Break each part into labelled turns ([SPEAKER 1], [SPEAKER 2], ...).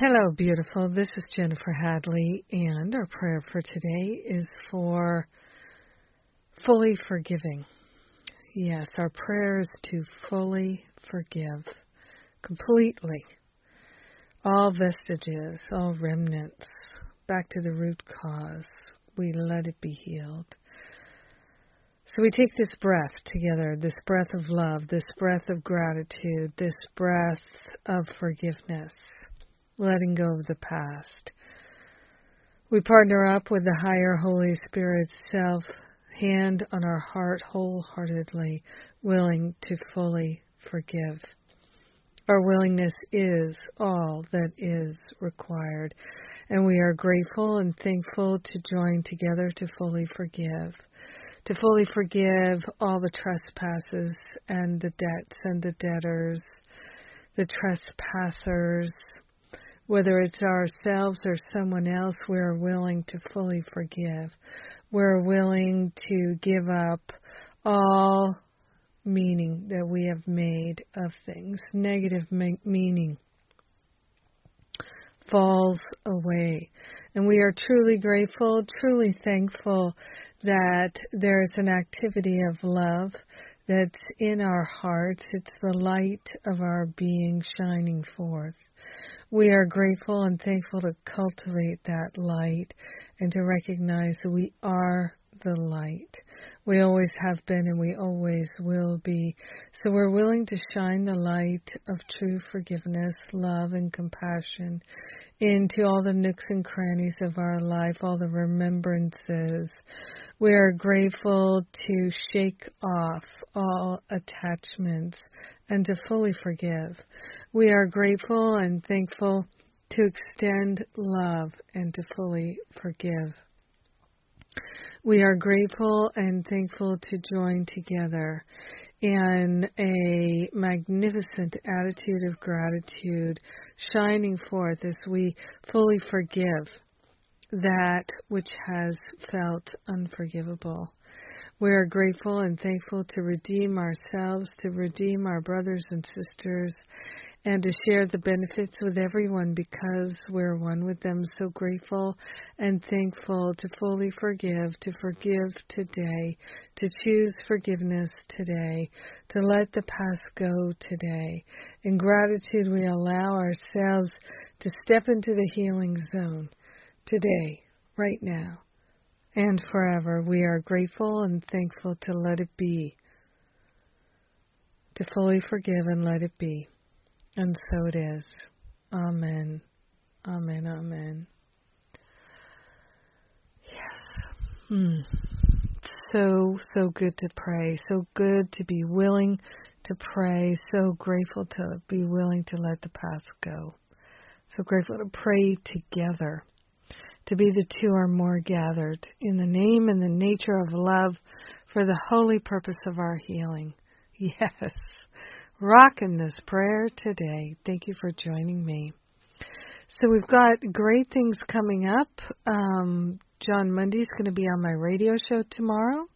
[SPEAKER 1] Hello, beautiful. This is Jennifer Hadley, and our prayer for today is for fully forgiving. Yes, our prayer is to fully forgive completely all vestiges, all remnants, back to the root cause. We let it be healed. So we take this breath together, this breath of love, this breath of gratitude, this breath of forgiveness letting go of the past. We partner up with the higher Holy Spirit self, hand on our heart wholeheartedly, willing to fully forgive. Our willingness is all that is required, and we are grateful and thankful to join together to fully forgive. To fully forgive all the trespasses and the debts and the debtors, the trespassers, whether it's ourselves or someone else, we're willing to fully forgive. We're willing to give up all meaning that we have made of things. Negative meaning falls away. And we are truly grateful, truly thankful that there is an activity of love that's in our hearts. It's the light of our being shining forth. We are grateful and thankful to cultivate that light and to recognize that we are the light. We always have been and we always will be. So we're willing to shine the light of true forgiveness, love, and compassion into all the nooks and crannies of our life, all the remembrances. We are grateful to shake off all attachments and to fully forgive. We are grateful and thankful to extend love and to fully forgive. We are grateful and thankful to join together in a magnificent attitude of gratitude, shining forth as we fully forgive that which has felt unforgivable. We are grateful and thankful to redeem ourselves, to redeem our brothers and sisters, and to share the benefits with everyone because we're one with them. So grateful and thankful to fully forgive, to forgive today, to choose forgiveness today, to let the past go today. In gratitude, we allow ourselves to step into the healing zone today, right now and forever. We are grateful and thankful to let it be, to fully forgive and let it be. And so it is. Amen. Amen. Amen. Yes. Hmm. So, so good to pray. So good to be willing to pray. So grateful to be willing to let the past go. So grateful to pray together to be the two or more gathered in the name and the nature of love for the holy purpose of our healing. Yes, rocking this prayer today. Thank you for joining me. So we've got great things coming up. Um, Jon Mundy's going to be on my radio show tomorrow.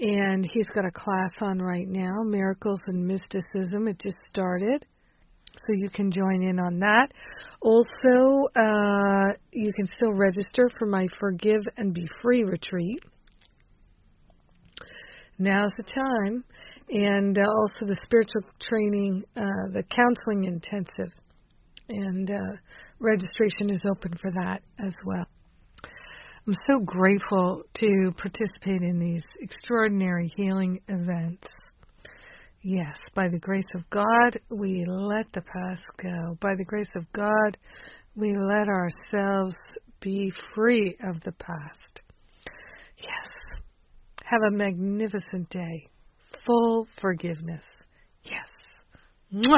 [SPEAKER 1] And he's got a class on right now, Miracles and Mysticism. It just started so you can join in on that. Also, uh, you can still register for my Forgive and Be Free retreat. Now's the time. And uh, also the spiritual training, uh, the counseling intensive. And uh, registration is open for that as well. I'm so grateful to participate in these extraordinary healing events. Yes, by the grace of God, we let the past go. By the grace of God, we let ourselves be free of the past. Have a magnificent day. Full forgiveness. Yes. Mwah!